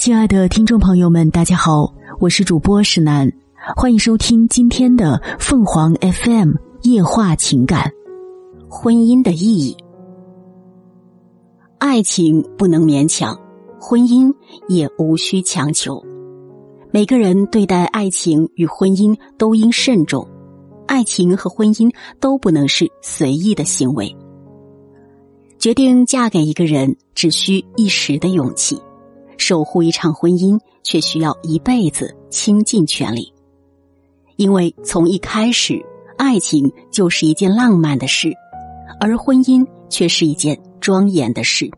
亲爱的听众朋友们，大家好，我是主播石楠，欢迎收听今天的凤凰 FM 夜话情感。婚姻的意义，爱情不能勉强，婚姻也无需强求。每个人对待爱情与婚姻都应慎重，爱情和婚姻都不能是随意的行为。决定嫁给一个人，只需一时的勇气。守护一场婚姻，却需要一辈子倾尽全力。因为从一开始，爱情就是一件浪漫的事，而婚姻却是一件庄严的事。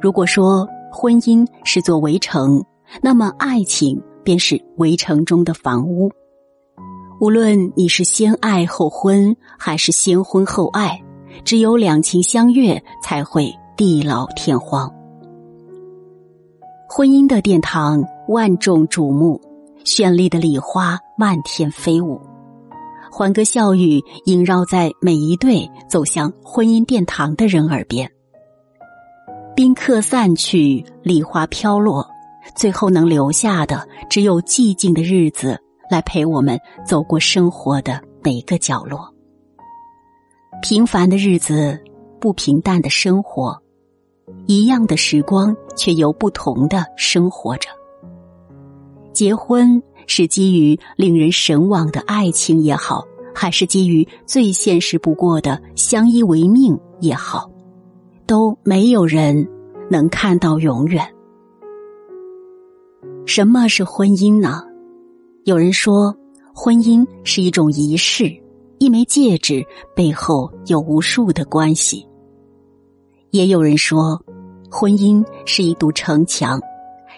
如果说婚姻是座围城，那么爱情便是围城中的房屋。无论你是先爱后婚，还是先婚后爱，只有两情相悦，才会地老天荒。婚姻的殿堂万众瞩目，绚丽的礼花漫天飞舞，欢歌笑语萦绕在每一对走向婚姻殿堂的人耳边。宾客散去，礼花飘落，最后能留下的只有寂静的日子，来陪我们走过生活的每个角落。平凡的日子，不平淡的生活。一样的时光，却由不同的生活着。结婚是基于令人神往的爱情也好，还是基于最现实不过的相依为命也好，都没有人能看到永远。什么是婚姻呢？有人说，婚姻是一种仪式，一枚戒指背后有无数的关系。也有人说，婚姻是一堵城墙，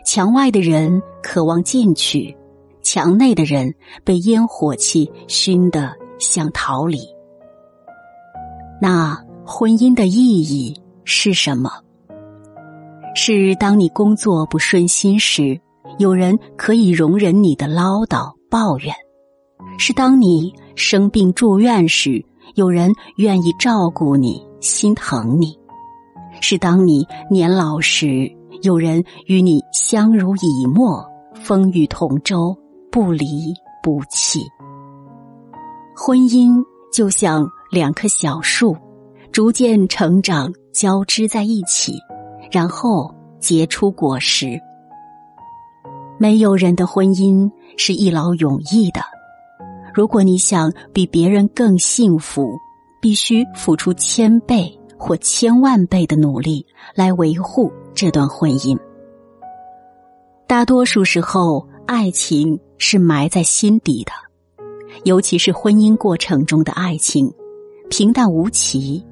墙外的人渴望进去，墙内的人被烟火气熏得想逃离。那婚姻的意义是什么？是当你工作不顺心时，有人可以容忍你的唠叨抱怨；是当你生病住院时，有人愿意照顾你心疼你。是当你年老时，有人与你相濡以沫，风雨同舟，不离不弃。婚姻就像两棵小树，逐渐成长，交织在一起，然后结出果实。没有人的婚姻是一劳永逸的。如果你想比别人更幸福，必须付出千倍。或千万倍的努力来维护这段婚姻。大多数时候，爱情是埋在心底的，尤其是婚姻过程中的爱情，平淡无奇，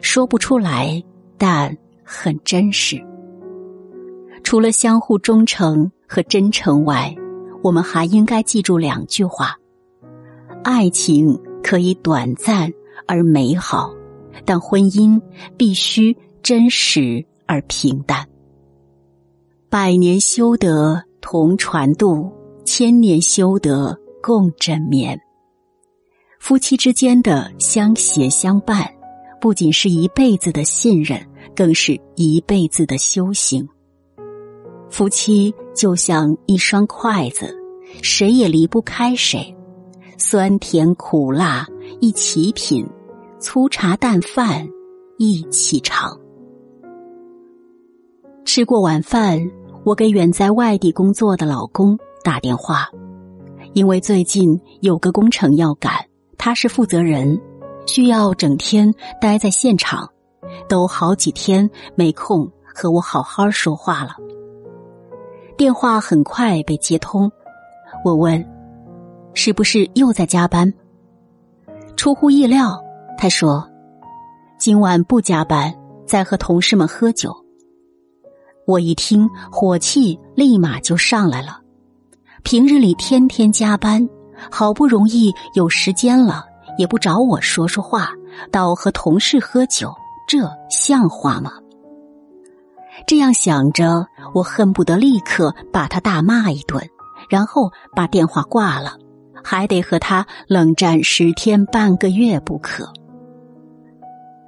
说不出来，但很真实。除了相互忠诚和真诚外，我们还应该记住两句话：爱情可以短暂而美好。但婚姻必须真实而平淡。百年修得同船渡，千年修得共枕眠。夫妻之间的相携相伴，不仅是一辈子的信任，更是一辈子的修行。夫妻就像一双筷子，谁也离不开谁，酸甜苦辣一起品。粗茶淡饭一起尝。吃过晚饭，我给远在外地工作的老公打电话，因为最近有个工程要赶，他是负责人，需要整天待在现场，都好几天没空和我好好说话了。电话很快被接通，我问：“是不是又在加班？”出乎意料。他说：“今晚不加班，在和同事们喝酒。”我一听，火气立马就上来了。平日里天天加班，好不容易有时间了，也不找我说说话，倒和同事喝酒，这像话吗？这样想着，我恨不得立刻把他大骂一顿，然后把电话挂了，还得和他冷战十天半个月不可。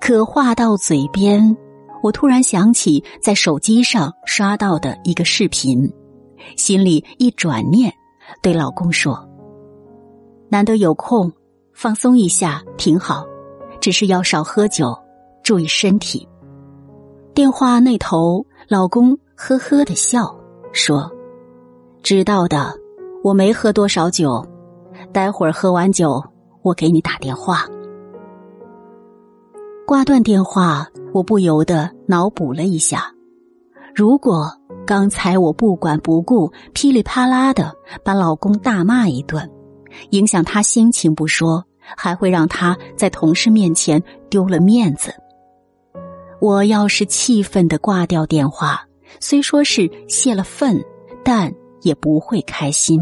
可话到嘴边，我突然想起在手机上刷到的一个视频，心里一转念，对老公说：“难得有空，放松一下挺好，只是要少喝酒，注意身体。”电话那头，老公呵呵的笑说：“知道的，我没喝多少酒，待会儿喝完酒，我给你打电话。”挂断电话，我不由得脑补了一下：如果刚才我不管不顾、噼里啪啦的把老公大骂一顿，影响他心情不说，还会让他在同事面前丢了面子。我要是气愤的挂掉电话，虽说是泄了愤，但也不会开心。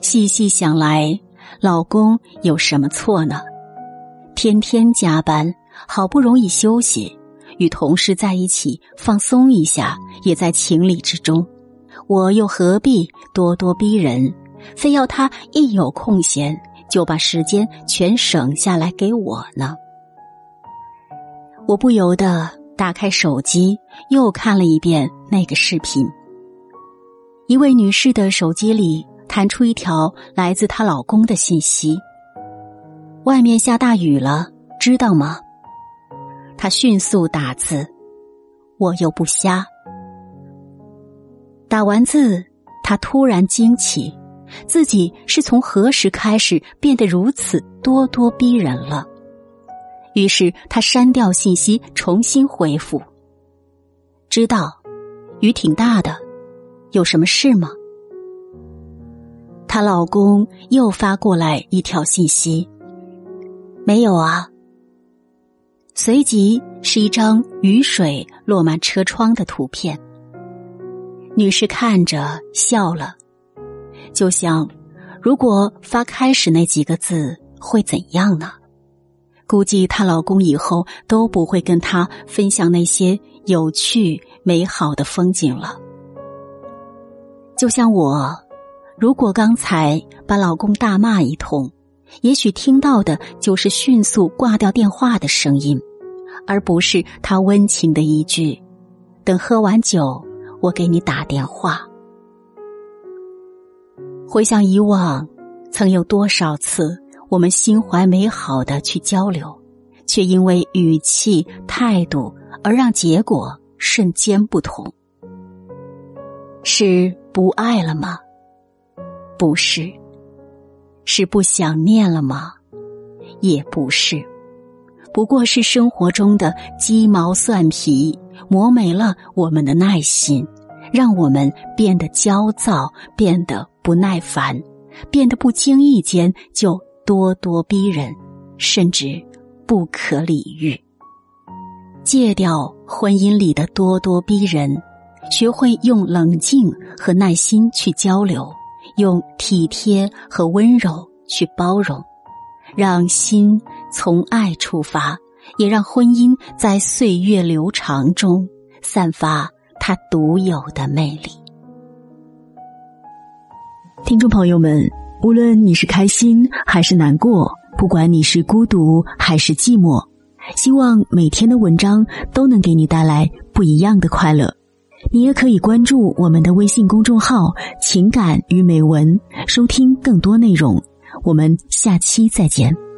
细细想来，老公有什么错呢？天天加班，好不容易休息，与同事在一起放松一下，也在情理之中。我又何必咄咄逼人，非要他一有空闲就把时间全省下来给我呢？我不由得打开手机，又看了一遍那个视频。一位女士的手机里弹出一条来自她老公的信息。外面下大雨了，知道吗？他迅速打字，我又不瞎。打完字，他突然惊奇，自己是从何时开始变得如此咄咄逼人了？于是他删掉信息，重新回复：“知道，雨挺大的，有什么事吗？”她老公又发过来一条信息。没有啊。随即是一张雨水落满车窗的图片。女士看着笑了，就想，如果发开始那几个字会怎样呢？估计她老公以后都不会跟她分享那些有趣美好的风景了。就像我，如果刚才把老公大骂一通。也许听到的就是迅速挂掉电话的声音，而不是他温情的一句：“等喝完酒，我给你打电话。”回想以往，曾有多少次我们心怀美好的去交流，却因为语气态度而让结果瞬间不同。是不爱了吗？不是。是不想念了吗？也不是，不过是生活中的鸡毛蒜皮磨没了我们的耐心，让我们变得焦躁，变得不耐烦，变得不经意间就咄咄逼人，甚至不可理喻。戒掉婚姻里的咄咄逼人，学会用冷静和耐心去交流。用体贴和温柔去包容，让心从爱出发，也让婚姻在岁月流长中散发它独有的魅力。听众朋友们，无论你是开心还是难过，不管你是孤独还是寂寞，希望每天的文章都能给你带来不一样的快乐。你也可以关注我们的微信公众号“情感与美文”，收听更多内容。我们下期再见。